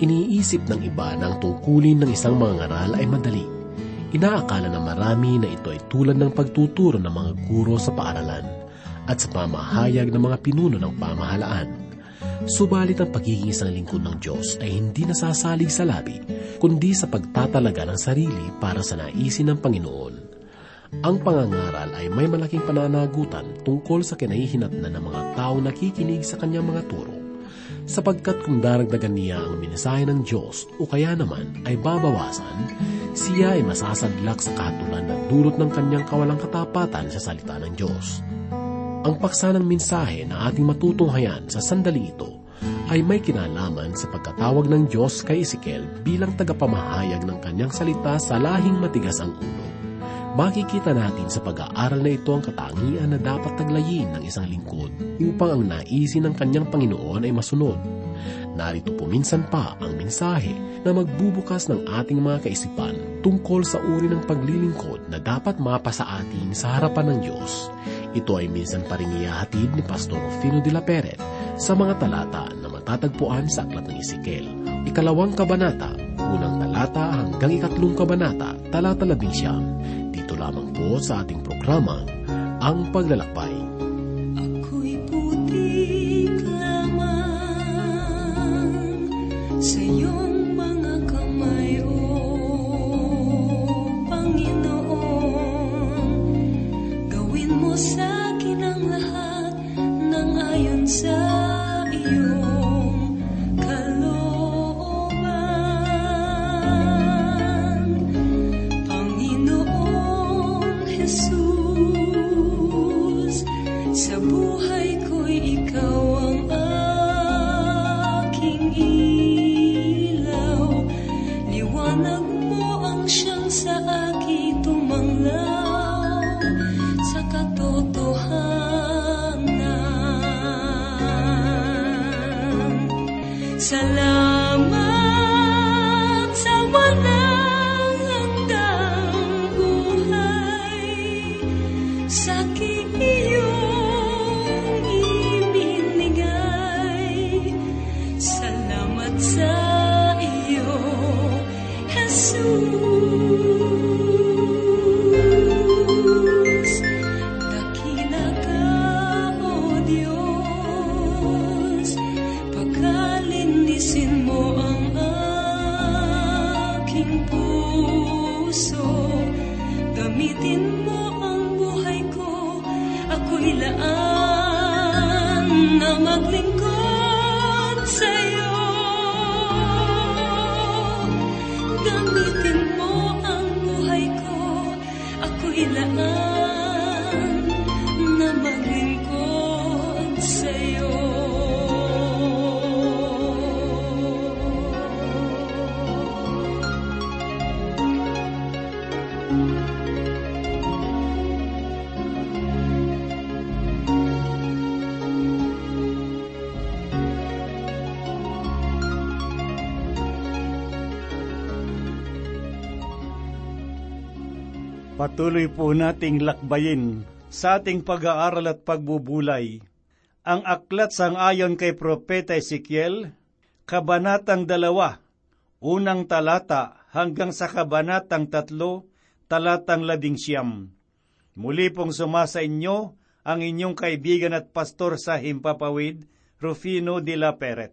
Iniisip ng iba na ang tungkulin ng isang mga ngaral ay madali. Inaakala na marami na ito ay tulad ng pagtuturo ng mga guro sa paaralan at sa pamahayag ng mga pinuno ng pamahalaan. Subalit ang pagiging isang lingkod ng Diyos ay hindi nasasalig sa labi, kundi sa pagtatalaga ng sarili para sa naisin ng Panginoon. Ang pangangaral ay may malaking pananagutan tungkol sa kinahihinatnan ng mga tao nakikinig sa kanyang mga turo sapagkat kung daragdagan niya ang mensahe ng Diyos o kaya naman ay babawasan, siya ay masasadlak sa katulan na dulot ng kanyang kawalang katapatan sa salita ng Diyos. Ang paksa ng mensahe na ating matutunghayan sa sandaling ito ay may kinalaman sa pagkatawag ng Diyos kay Ezekiel bilang tagapamahayag ng kanyang salita sa lahing matigas ang ulo. Makikita natin sa pag-aaral na ito ang katangian na dapat taglayin ng isang lingkod upang ang naisin ng kanyang Panginoon ay masunod. Narito po minsan pa ang mensahe na magbubukas ng ating mga kaisipan tungkol sa uri ng paglilingkod na dapat mapa sa atin sa harapan ng Diyos. Ito ay minsan pa rin iyahatid ni Pastor Rufino de la Peret sa mga talata na matatagpuan sa Aklat ng Ezekiel. Ikalawang kabanata, unang talata hanggang ikatlong kabanata, talata labing siyam. Dito lamang po sa ating programa, Ang Paglalakbay. Ako'y putik lamang sa iyong mga kamay, O Panginoon. Gawin mo sa akin ang lahat ng ayon sa Patuloy po nating lakbayin sa ating pag-aaral at pagbubulay ang aklat sang ayon kay Propeta Ezekiel, Kabanatang dalawa, unang talata hanggang sa Kabanatang tatlo, talatang labing siyam. Muli pong sumasa inyo ang inyong kaibigan at pastor sa Himpapawid, Rufino de la Peret.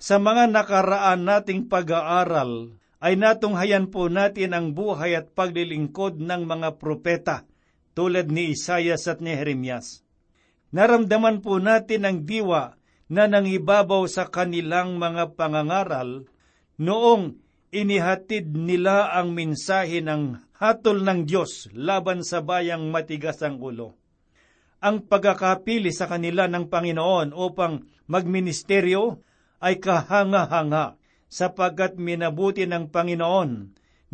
Sa mga nakaraan nating pag-aaral, ay natunghayan po natin ang buhay at paglilingkod ng mga propeta tulad ni Isayas at ni Jeremias. Naramdaman po natin ang diwa na nangibabaw sa kanilang mga pangangaral noong inihatid nila ang mensahe ng hatol ng Diyos laban sa bayang matigas ang ulo. Ang pagkakapili sa kanila ng Panginoon upang magministeryo ay kahanga-hanga sapagkat minabuti ng Panginoon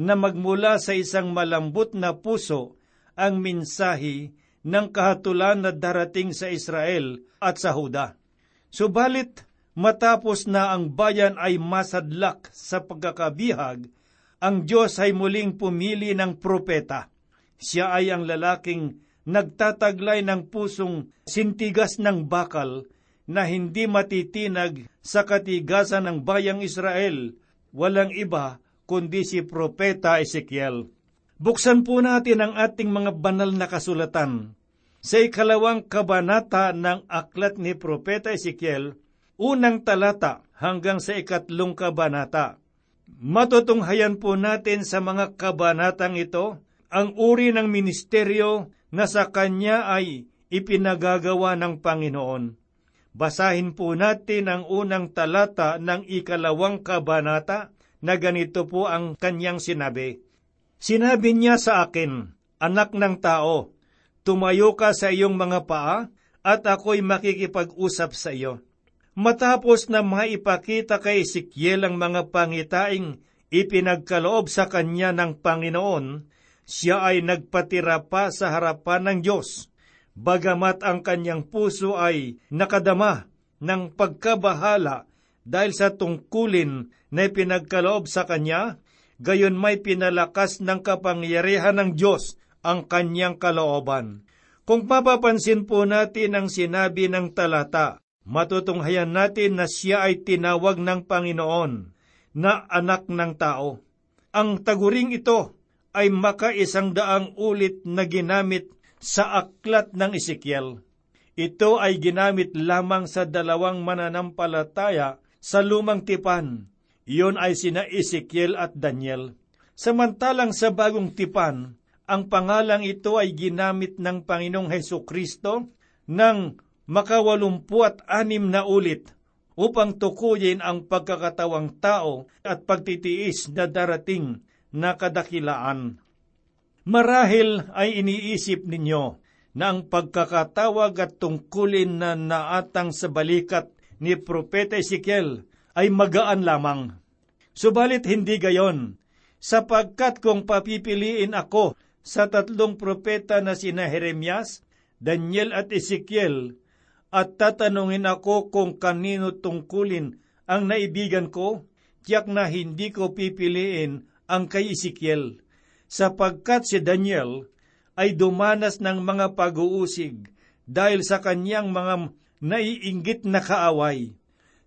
na magmula sa isang malambot na puso ang mensahe ng kahatulan na darating sa Israel at sa Huda. Subalit, matapos na ang bayan ay masadlak sa pagkakabihag, ang Diyos ay muling pumili ng propeta. Siya ay ang lalaking nagtataglay ng pusong sintigas ng bakal na hindi matitinag sa katigasan ng bayang Israel, walang iba kundi si Propeta Ezekiel. Buksan po natin ang ating mga banal na kasulatan. Sa ikalawang kabanata ng aklat ni Propeta Ezekiel, unang talata hanggang sa ikatlong kabanata. Matutunghayan po natin sa mga kabanatang ito ang uri ng ministeryo na sa kanya ay ipinagagawa ng Panginoon. Basahin po natin ang unang talata ng ikalawang kabanata na ganito po ang kanyang sinabi. Sinabi niya sa akin, Anak ng tao, tumayo ka sa iyong mga paa at ako'y makikipag-usap sa iyo. Matapos na maipakita kay Ezekiel ang mga pangitaing ipinagkaloob sa kanya ng Panginoon, siya ay nagpatira pa sa harapan ng Diyos, bagamat ang kanyang puso ay nakadama ng pagkabahala dahil sa tungkulin na ipinagkaloob sa kanya, gayon may pinalakas ng kapangyarihan ng Diyos ang kanyang kalooban. Kung papapansin po natin ang sinabi ng talata, matutunghayan natin na siya ay tinawag ng Panginoon na anak ng tao. Ang taguring ito ay makaisang daang ulit na ginamit sa aklat ng Ezekiel. Ito ay ginamit lamang sa dalawang mananampalataya sa lumang tipan. Iyon ay sina Ezekiel at Daniel. Samantalang sa bagong tipan, ang pangalang ito ay ginamit ng Panginoong Heso Kristo ng makawalumpuat anim na ulit upang tukuyin ang pagkakatawang tao at pagtitiis na darating na kadakilaan. Marahil ay iniisip ninyo na ang pagkakatawag at tungkulin na naatang sa balikat ni Propeta Ezekiel ay magaan lamang. Subalit hindi gayon, sapagkat kung papipiliin ako sa tatlong propeta na sina Jeremias, Daniel at Ezekiel, at tatanungin ako kung kanino tungkulin ang naibigan ko, tiyak na hindi ko pipiliin ang kay Ezekiel, sapagkat si Daniel ay dumanas ng mga pag-uusig dahil sa kanyang mga naiinggit na kaaway.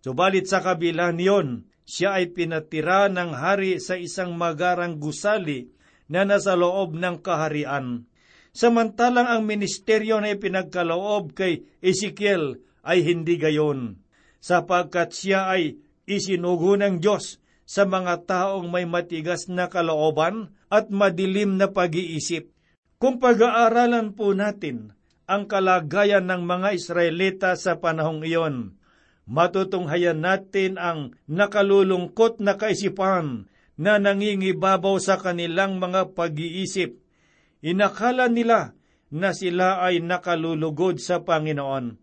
Subalit sa kabila niyon, siya ay pinatira ng hari sa isang magarang gusali na nasa loob ng kaharian. Samantalang ang ministeryo na ipinagkaloob kay Ezekiel ay hindi gayon, sapagkat siya ay isinugo ng Diyos sa mga taong may matigas na kalooban at madilim na pag-iisip. Kung pag-aaralan po natin ang kalagayan ng mga Israelita sa panahong iyon, matutunghayan natin ang nakalulungkot na kaisipan na nangingibabaw sa kanilang mga pag-iisip. Inakala nila na sila ay nakalulugod sa Panginoon,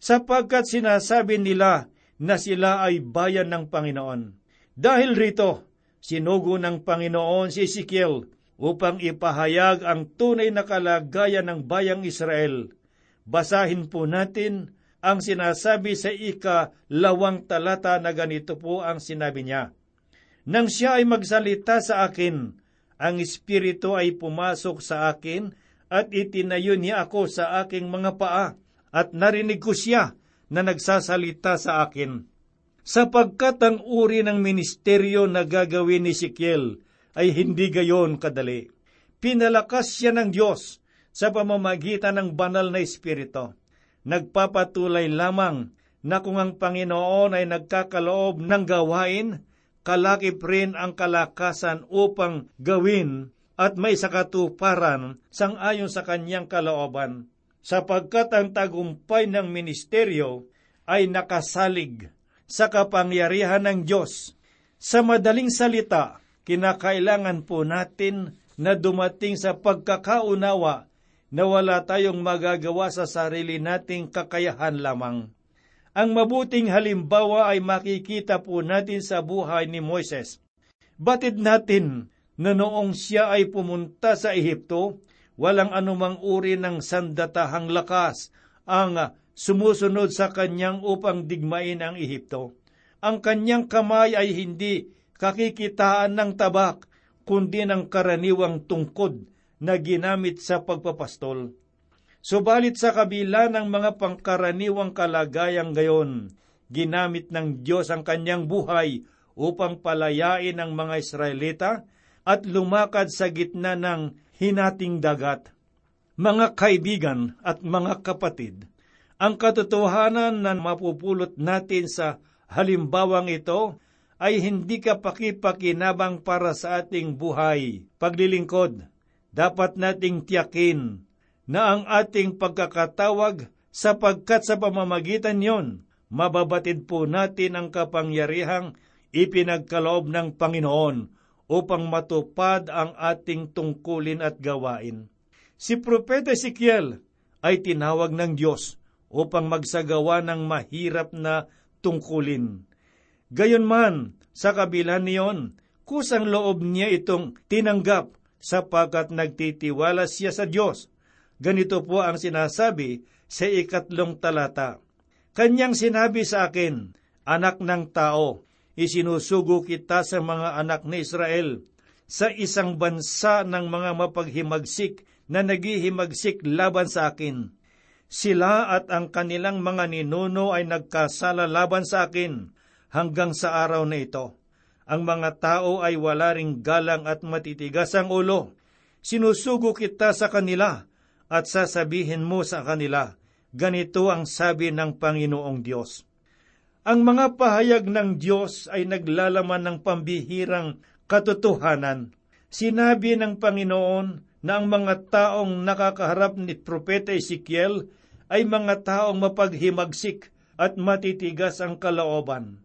sapagkat sinasabi nila na sila ay bayan ng Panginoon. Dahil rito, sinugo ng Panginoon si Ezekiel upang ipahayag ang tunay na kalagayan ng bayang Israel. Basahin po natin ang sinasabi sa ika-lawang talata na ganito po ang sinabi niya. Nang siya ay magsalita sa akin, ang Espiritu ay pumasok sa akin at itinayo niya ako sa aking mga paa at narinig ko siya na nagsasalita sa akin. Sapagkat ang uri ng ministeryo na gagawin ni Sikiel ay hindi gayon kadali. Pinalakas siya ng Diyos sa pamamagitan ng banal na Espiritu. Nagpapatuloy lamang na kung ang Panginoon ay nagkakaloob ng gawain, kalakip rin ang kalakasan upang gawin at may sakatuparan sang-ayon sa kanyang kalooban, sapagkat ang tagumpay ng ministeryo ay nakasalig sa kapangyarihan ng Diyos. Sa madaling salita, kinakailangan po natin na dumating sa pagkakaunawa na wala tayong magagawa sa sarili nating kakayahan lamang. Ang mabuting halimbawa ay makikita po natin sa buhay ni Moises. Batid natin na noong siya ay pumunta sa Ehipto, walang anumang uri ng sandatahang lakas ang sumusunod sa kanyang upang digmain ang Ehipto. Ang kanyang kamay ay hindi kakikitaan ng tabak, kundi ng karaniwang tungkod na ginamit sa pagpapastol. Subalit sa kabila ng mga pangkaraniwang kalagayang gayon, ginamit ng Diyos ang kanyang buhay upang palayain ang mga Israelita at lumakad sa gitna ng hinating dagat. Mga kaibigan at mga kapatid, ang katotohanan na mapupulot natin sa halimbawang ito ay hindi kapakipakinabang para sa ating buhay, paglilingkod. Dapat nating tiyakin na ang ating pagkakatawag sapagkat sa pamamagitan yon, mababatid po natin ang kapangyarihang ipinagkaloob ng Panginoon upang matupad ang ating tungkulin at gawain. Si Propeta Ezekiel ay tinawag ng Diyos upang magsagawa ng mahirap na tungkulin. Gayunman, sa kabila niyon, kusang loob niya itong tinanggap sapagkat nagtitiwala siya sa Diyos. Ganito po ang sinasabi sa ikatlong talata. Kanyang sinabi sa akin, Anak ng tao, isinusugo kita sa mga anak ni Israel, sa isang bansa ng mga mapaghimagsik na naghihimagsik laban sa akin. Sila at ang kanilang mga ninuno ay nagkasala laban sa akin hanggang sa araw na ito. Ang mga tao ay wala ring galang at matitigas ang ulo. Sinusugo kita sa kanila at sasabihin mo sa kanila, ganito ang sabi ng Panginoong Diyos. Ang mga pahayag ng Diyos ay naglalaman ng pambihirang katotohanan. Sinabi ng Panginoon na ang mga taong nakakaharap ni Propeta Ezekiel ay mga taong mapaghimagsik at matitigas ang kalooban.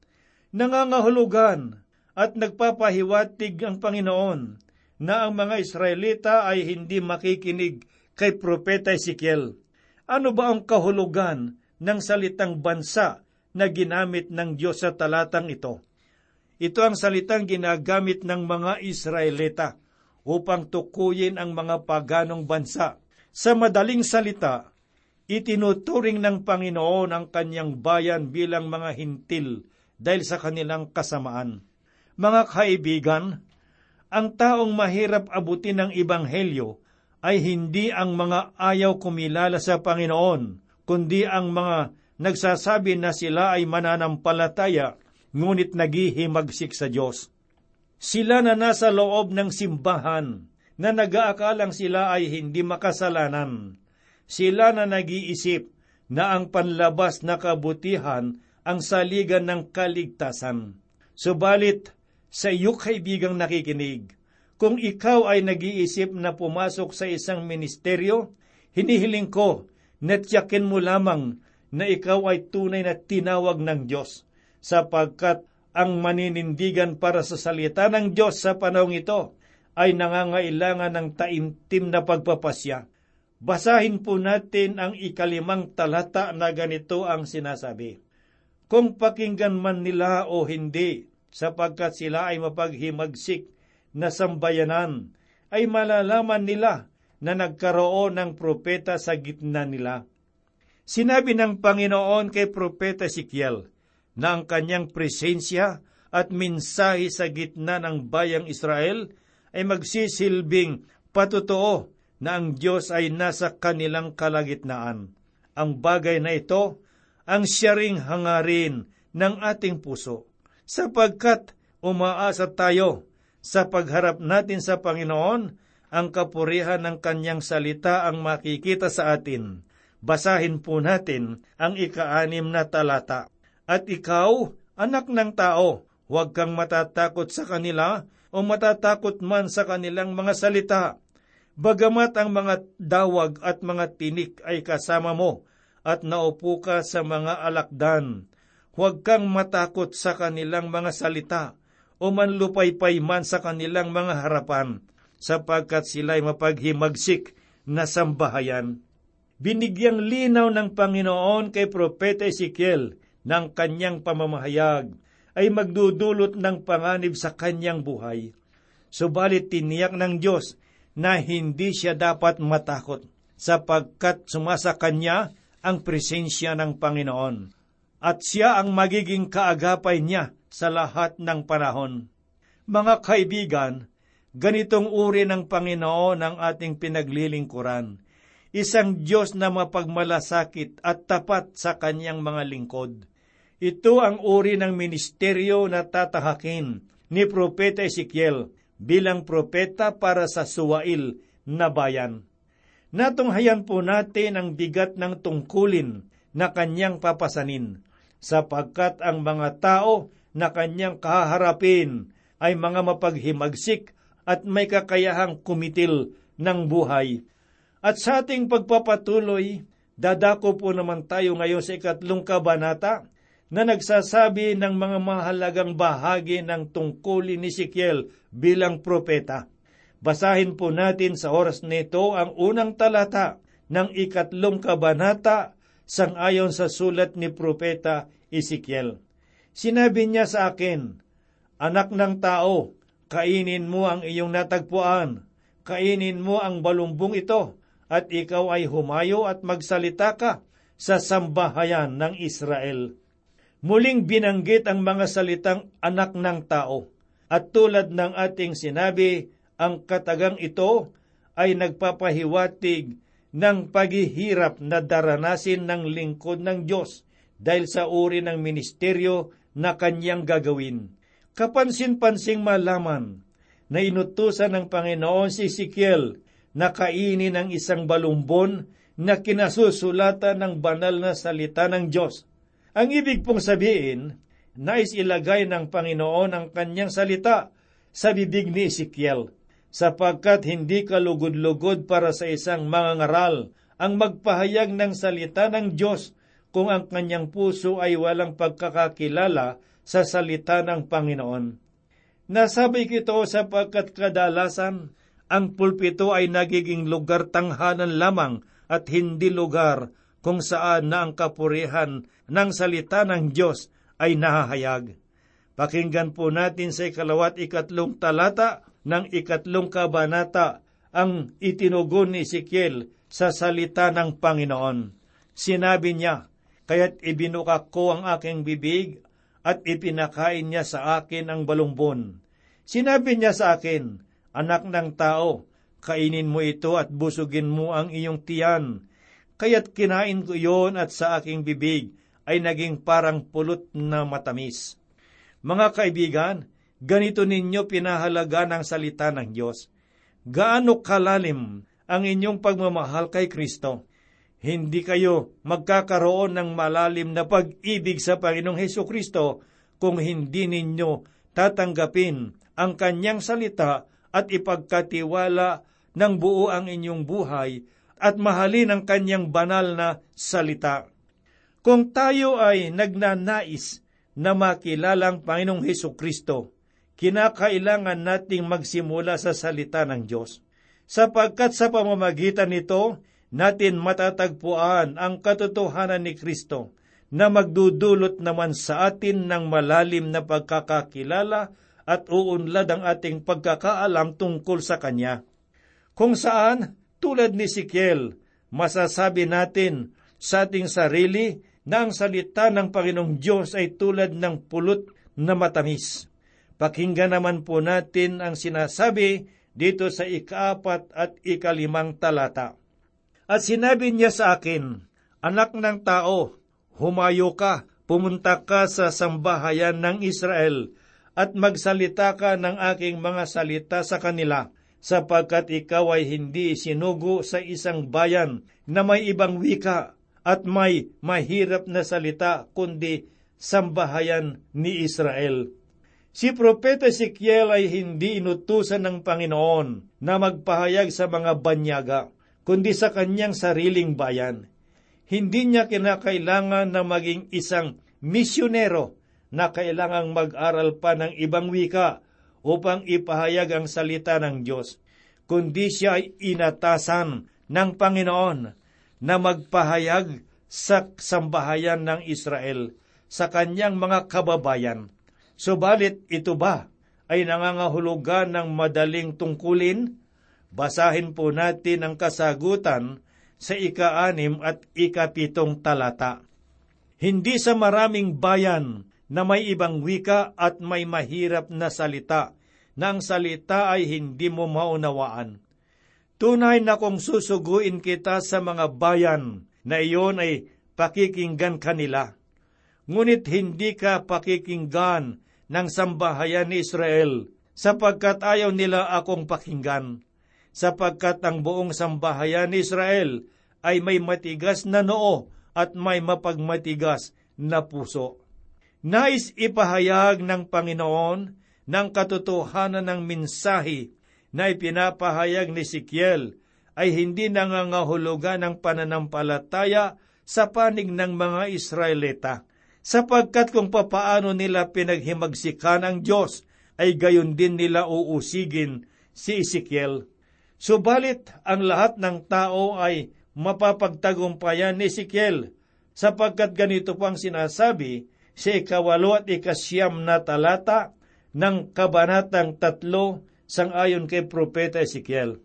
Nangangahulugan at nagpapahiwatig ang Panginoon na ang mga Israelita ay hindi makikinig kay Propeta Ezekiel. Ano ba ang kahulugan ng salitang bansa na ginamit ng Diyos sa talatang ito? Ito ang salitang ginagamit ng mga Israelita upang tukuyin ang mga paganong bansa. Sa madaling salita, itinuturing ng Panginoon ang kanyang bayan bilang mga hintil dahil sa kanilang kasamaan. Mga kaibigan, ang taong mahirap abutin ng Ibanghelyo ay hindi ang mga ayaw kumilala sa Panginoon, kundi ang mga nagsasabi na sila ay mananampalataya, ngunit naghihimagsik sa Diyos. Sila na nasa loob ng simbahan, na nag-aakalang sila ay hindi makasalanan. Sila na nag-iisip na ang panlabas na kabutihan ang saligan ng kaligtasan. Subalit, sa iyo kaibigang nakikinig, kung ikaw ay nag-iisip na pumasok sa isang ministeryo, hinihiling ko na tiyakin mo lamang na ikaw ay tunay na tinawag ng Diyos, sapagkat ang maninindigan para sa salita ng Diyos sa panahong ito ay nangangailangan ng taimtim na pagpapasya. Basahin po natin ang ikalimang talata na ganito ang sinasabi. Kung pakinggan man nila o hindi, sapagkat sila ay mapaghimagsik na sambayanan, ay malalaman nila na nagkaroon ng propeta sa gitna nila. Sinabi ng Panginoon kay Propeta Ezekiel, na ang kanyang presensya at minsahe sa gitna ng bayang Israel ay magsisilbing patotoo na ang Diyos ay nasa kanilang kalagitnaan. Ang bagay na ito ang siyaring hangarin ng ating puso, sapagkat umaasa tayo sa pagharap natin sa Panginoon, ang kapurihan ng kanyang salita ang makikita sa atin. Basahin po natin ang ikaanim na talata. At ikaw, anak ng tao, huwag kang matatakot sa kanila o matatakot man sa kanilang mga salita. Bagamat ang mga dawag at mga tinik ay kasama mo at naupo ka sa mga alakdan, huwag kang matakot sa kanilang mga salita o manlupaypay man sa kanilang mga harapan, sapagkat sila'y mapaghimagsik na sambahayan. Binigyang linaw ng Panginoon kay Propeta Ezekiel ng kanyang pamamahayag ay magdudulot ng panganib sa kanyang buhay. Subalit tiniyak ng Diyos na hindi siya dapat matakot sapagkat sumasa kanya ang presensya ng Panginoon at siya ang magiging kaagapay niya sa lahat ng panahon. Mga kaibigan, ganitong uri ng Panginoon ang ating pinaglilingkuran. isang Diyos na mapagmalasakit at tapat sa kanyang mga lingkod. Ito ang uri ng ministeryo na tatahakin ni Propeta Ezekiel bilang propeta para sa Suwail na bayan. Natunghayan po natin ang bigat ng tungkulin na kanyang papasanin, sapagkat ang mga tao na kanyang kaharapin ay mga mapaghimagsik at may kakayahang kumitil ng buhay. At sa ating pagpapatuloy, dadako po naman tayo ngayon sa ikatlong kabanata na nagsasabi ng mga mahalagang bahagi ng tungkulin ni Sikiel bilang propeta. Basahin po natin sa oras nito ang unang talata ng ikatlong kabanata sangayon sa sulat ni propeta Ezekiel. Sinabi niya sa akin, Anak ng tao, kainin mo ang iyong natagpuan, kainin mo ang balumbong ito, at ikaw ay humayo at magsalita ka sa sambahayan ng Israel muling binanggit ang mga salitang anak ng tao. At tulad ng ating sinabi, ang katagang ito ay nagpapahiwatig ng paghihirap na daranasin ng lingkod ng Diyos dahil sa uri ng ministeryo na kanyang gagawin. Kapansin-pansing malaman na inutusan ng Panginoon si Ezekiel na kainin ng isang balumbon na kinasusulatan ng banal na salita ng Diyos ang ibig pong sabihin, nais ilagay ng Panginoon ang kanyang salita sa bibig ni Ezekiel, sapagkat hindi kalugod-lugod para sa isang mangangaral ang magpahayag ng salita ng Diyos kung ang kanyang puso ay walang pagkakakilala sa salita ng Panginoon. Nasabi kito sapagkat kadalasan ang pulpito ay nagiging lugar tanghanan lamang at hindi lugar kung saan na ang kapurihan ng salita ng Diyos ay nahahayag. Pakinggan po natin sa ikalawat ikatlong talata ng ikatlong kabanata ang itinugon ni Ezekiel sa salita ng Panginoon. Sinabi niya, kaya't ibinuka ko ang aking bibig at ipinakain niya sa akin ang balumbon. Sinabi niya sa akin, Anak ng tao, kainin mo ito at busugin mo ang iyong tiyan kaya't kinain ko yon at sa aking bibig ay naging parang pulot na matamis. Mga kaibigan, ganito ninyo pinahalaga ng salita ng Diyos. Gaano kalalim ang inyong pagmamahal kay Kristo. Hindi kayo magkakaroon ng malalim na pag-ibig sa Panginoong Heso Kristo kung hindi ninyo tatanggapin ang kanyang salita at ipagkatiwala ng buo ang inyong buhay at mahalin ang kanyang banal na salita. Kung tayo ay nagnanais na makilalang Panginoong Heso Kristo, kinakailangan nating magsimula sa salita ng Diyos. Sapagkat sa pamamagitan nito, natin matatagpuan ang katotohanan ni Kristo na magdudulot naman sa atin ng malalim na pagkakakilala at uunlad ang ating pagkakaalam tungkol sa Kanya. Kung saan tulad ni Sikiel, masasabi natin sa ating sarili na ang salita ng Panginoong Diyos ay tulad ng pulot na matamis. Pakinggan naman po natin ang sinasabi dito sa ikaapat at ikalimang talata. At sinabi niya sa akin, Anak ng tao, humayo ka, pumunta ka sa sambahayan ng Israel, at magsalita ka ng aking mga salita sa kanila sapagkat ikaw ay hindi sinugo sa isang bayan na may ibang wika at may mahirap na salita kundi sambahayan ni Israel. Si Propeta Ezekiel ay hindi inutusan ng Panginoon na magpahayag sa mga banyaga, kundi sa kanyang sariling bayan. Hindi niya kinakailangan na maging isang misyonero na kailangang mag-aral pa ng ibang wika upang ipahayag ang salita ng Diyos, kundi siya ay inatasan ng Panginoon na magpahayag sa sambahayan ng Israel sa kanyang mga kababayan. Subalit ito ba ay nangangahulugan ng madaling tungkulin? Basahin po natin ang kasagutan sa ika-anim at ikapitong talata. Hindi sa maraming bayan na may ibang wika at may mahirap na salita, na ang salita ay hindi mo maunawaan. Tunay na kung susuguin kita sa mga bayan na iyon ay pakikinggan kanila. Ngunit hindi ka pakikinggan ng sambahayan ni Israel sapagkat ayaw nila akong pakinggan. Sapagkat ang buong sambahayan ni Israel ay may matigas na noo at may mapagmatigas na puso. Nais ipahayag ng Panginoon ng katotohanan ng mensahe na ipinapahayag ni Sikiel ay hindi nangangahulugan ng pananampalataya sa panig ng mga Israelita, sapagkat kung papaano nila pinaghimagsikan ang Diyos, ay gayon din nila uusigin si Ezekiel. Subalit, ang lahat ng tao ay mapapagtagumpayan ni Ezekiel, sapagkat ganito pang sinasabi sa ikawalo at ikasyam na talata ng kabanatang tatlo sang ayon kay Propeta Ezekiel.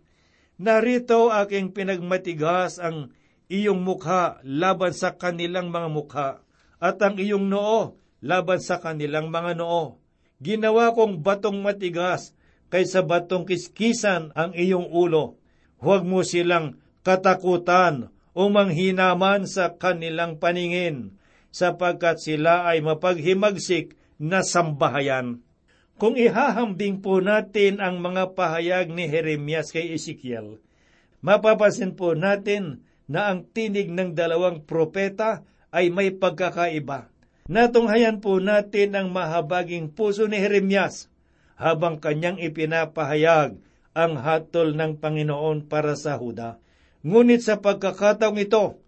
Narito aking pinagmatigas ang iyong mukha laban sa kanilang mga mukha at ang iyong noo laban sa kanilang mga noo. Ginawa kong batong matigas kaysa batong kiskisan ang iyong ulo. Huwag mo silang katakutan o manghinaman sa kanilang paningin sapagkat sila ay mapaghimagsik na sambahayan. Kung ihahambing po natin ang mga pahayag ni Jeremias kay Ezekiel, mapapansin po natin na ang tinig ng dalawang propeta ay may pagkakaiba. Natunghayan po natin ang mahabaging puso ni Jeremias habang kanyang ipinapahayag ang hatol ng Panginoon para sa Huda. Ngunit sa pagkakataong ito,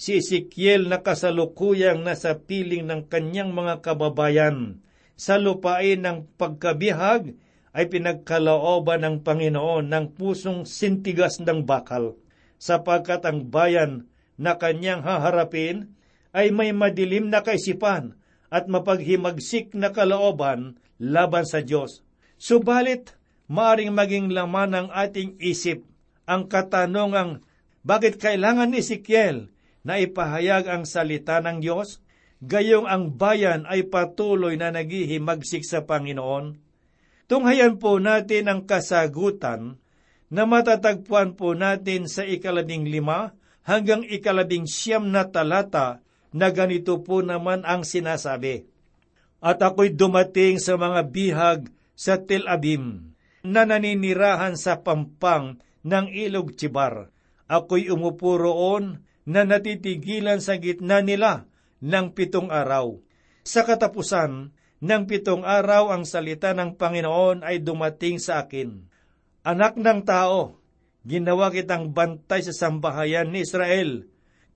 si Ezekiel na kasalukuyang nasa piling ng kanyang mga kababayan sa lupain ng pagkabihag ay pinagkalooban ng Panginoon ng pusong sintigas ng bakal, sapagkat ang bayan na kanyang haharapin ay may madilim na kaisipan at mapaghimagsik na kalooban laban sa Diyos. Subalit, maaring maging laman ng ating isip ang katanungang bakit kailangan ni Ezekiel na ipahayag ang salita ng Diyos, gayong ang bayan ay patuloy na naghihimagsik sa Panginoon. Tunghayan po natin ang kasagutan na matatagpuan po natin sa ikalabing lima hanggang ikalabing siyam na talata na ganito po naman ang sinasabi. At ako'y dumating sa mga bihag sa Tel Abim na naninirahan sa pampang ng ilog Chibar. Ako'y umupo roon na natitigilan sa gitna nila ng pitong araw. Sa katapusan ng pitong araw ang salita ng Panginoon ay dumating sa akin. Anak ng tao, ginawa kitang bantay sa sambahayan ni Israel.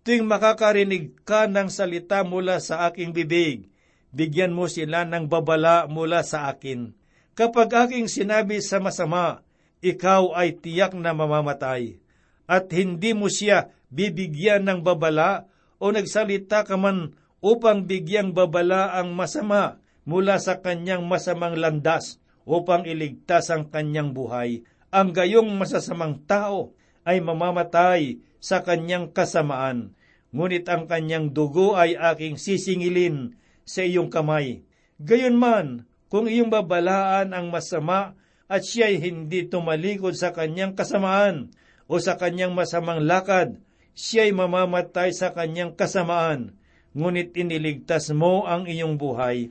Tuwing makakarinig ka ng salita mula sa aking bibig, bigyan mo sila ng babala mula sa akin. Kapag aking sinabi sa masama, ikaw ay tiyak na mamamatay, at hindi mo siya bibigyan ng babala o nagsalita ka man upang bigyang babala ang masama mula sa kanyang masamang landas upang iligtas ang kanyang buhay. Ang gayong masasamang tao ay mamamatay sa kanyang kasamaan, ngunit ang kanyang dugo ay aking sisingilin sa iyong kamay. Gayon man, kung iyong babalaan ang masama at siya'y hindi tumalikod sa kanyang kasamaan o sa kanyang masamang lakad, siya'y mamamatay sa kanyang kasamaan, ngunit iniligtas mo ang iyong buhay.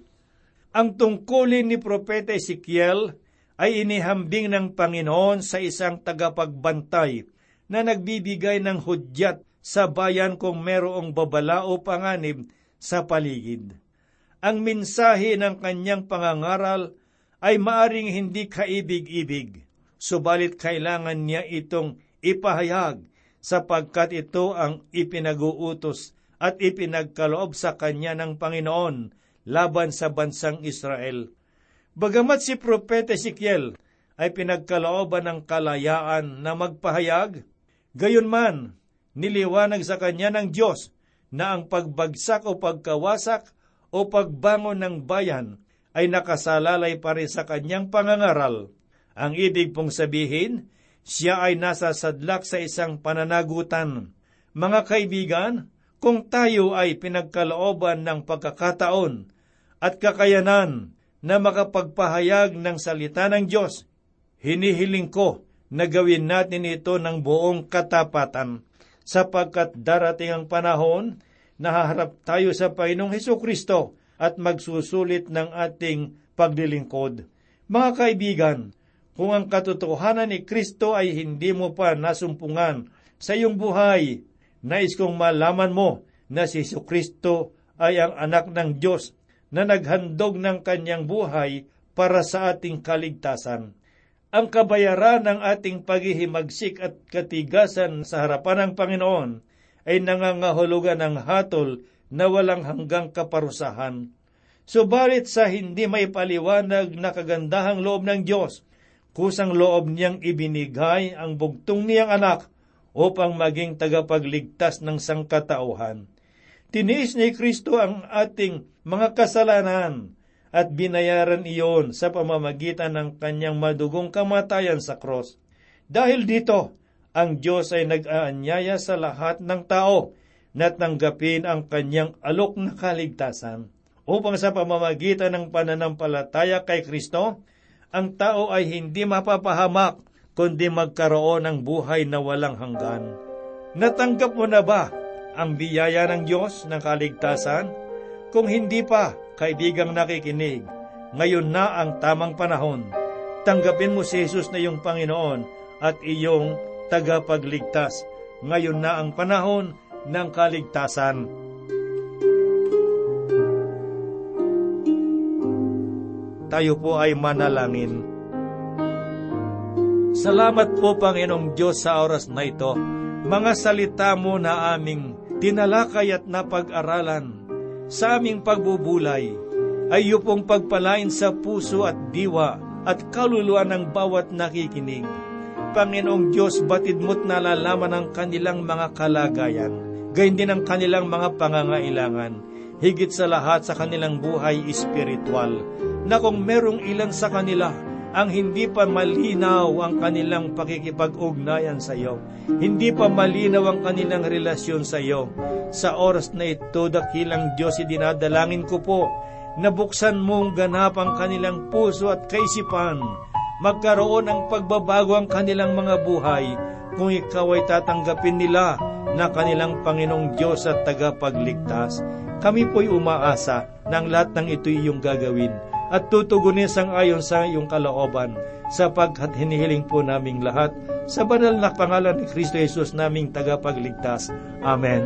Ang tungkulin ni Propeta Ezekiel ay inihambing ng Panginoon sa isang tagapagbantay na nagbibigay ng hudyat sa bayan kung merong babala o panganib sa paligid. Ang mensahe ng kanyang pangangaral ay maaring hindi kaibig-ibig, subalit kailangan niya itong ipahayag sapagkat ito ang ipinag-uutos at ipinagkaloob sa kanya ng Panginoon laban sa bansang Israel. Bagamat si Propeta Ezekiel ay pinagkalooban ng kalayaan na magpahayag, gayon man, niliwanag sa kanya ng Diyos na ang pagbagsak o pagkawasak o pagbangon ng bayan ay nakasalalay pa rin sa kanyang pangangaral. Ang ibig pong sabihin, siya ay nasa sadlak sa isang pananagutan. Mga kaibigan, kung tayo ay pinagkalooban ng pagkakataon at kakayanan na makapagpahayag ng salita ng Diyos, hinihiling ko na gawin natin ito ng buong katapatan, sapagkat darating ang panahon na haharap tayo sa Panginoong Heso Kristo at magsusulit ng ating paglilingkod. Mga kaibigan, kung ang katotohanan ni Kristo ay hindi mo pa nasumpungan sa iyong buhay, nais kong malaman mo na si Kristo ay ang anak ng Diyos na naghandog ng kanyang buhay para sa ating kaligtasan ang kabayaran ng ating paghihimagsik at katigasan sa harapan ng Panginoon ay nangangahulugan ng hatol na walang hanggang kaparusahan. Subalit sa hindi may paliwanag na kagandahang loob ng Diyos, kusang loob niyang ibinigay ang bugtong niyang anak upang maging tagapagligtas ng sangkatauhan. Tiniis ni Kristo ang ating mga kasalanan at binayaran iyon sa pamamagitan ng kanyang madugong kamatayan sa cross. Dahil dito, ang Diyos ay nag-aanyaya sa lahat ng tao na tanggapin ang kanyang alok na kaligtasan upang sa pamamagitan ng pananampalataya kay Kristo, ang tao ay hindi mapapahamak kundi magkaroon ng buhay na walang hanggan. Natanggap mo na ba ang biyaya ng Diyos ng kaligtasan? Kung hindi pa, kaibigang nakikinig, ngayon na ang tamang panahon. Tanggapin mo si Jesus na iyong Panginoon at iyong tagapagligtas. Ngayon na ang panahon ng kaligtasan. Tayo po ay manalangin. Salamat po, Panginoong Diyos, sa oras na ito. Mga salita mo na aming tinalakay at napag-aralan sa aming pagbubulay ay pong pagpalain sa puso at diwa at kaluluwa ng bawat nakikinig. Panginoong Diyos, batid mo't nalalaman ang kanilang mga kalagayan, gayon din ang kanilang mga pangangailangan, higit sa lahat sa kanilang buhay espiritual, na kung merong ilan sa kanila ang hindi pa malinaw ang kanilang pakikipag-ugnayan sa iyo. Hindi pa malinaw ang kanilang relasyon sa iyo. Sa oras na ito, dakilang Diyos, idinadalangin ko po na buksan mong ganap ang kanilang puso at kaisipan. Magkaroon ng pagbabago ang kanilang mga buhay kung ikaw ay tatanggapin nila na kanilang Panginoong Diyos at tagapagligtas. Kami po'y umaasa na lahat ng ito iyong gagawin at tutugunin sang ayon sa iyong kalooban sapagkat hinihiling po naming lahat sa banal na pangalan ni Kristo Jesus naming tagapagligtas. Amen.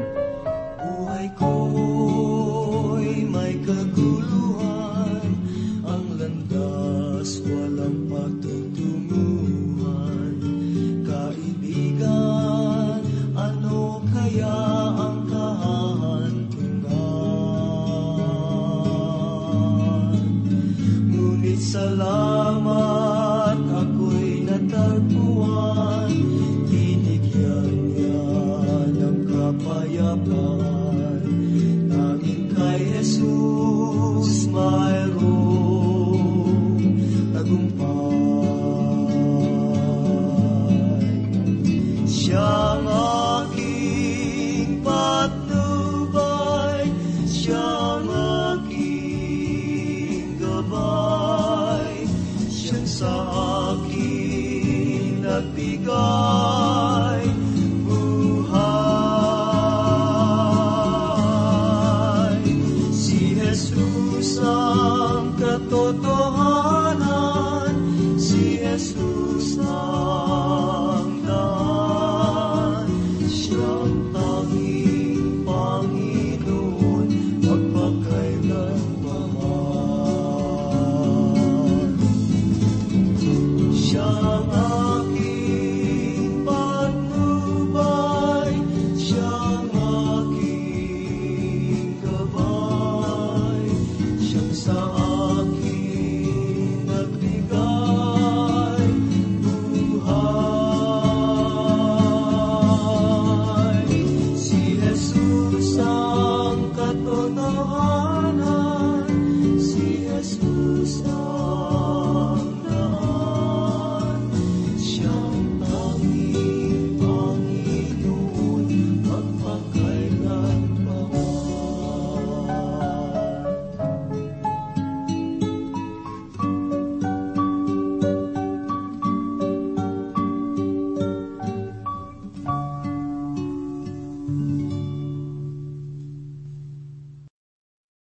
Buhay ko'y Salamat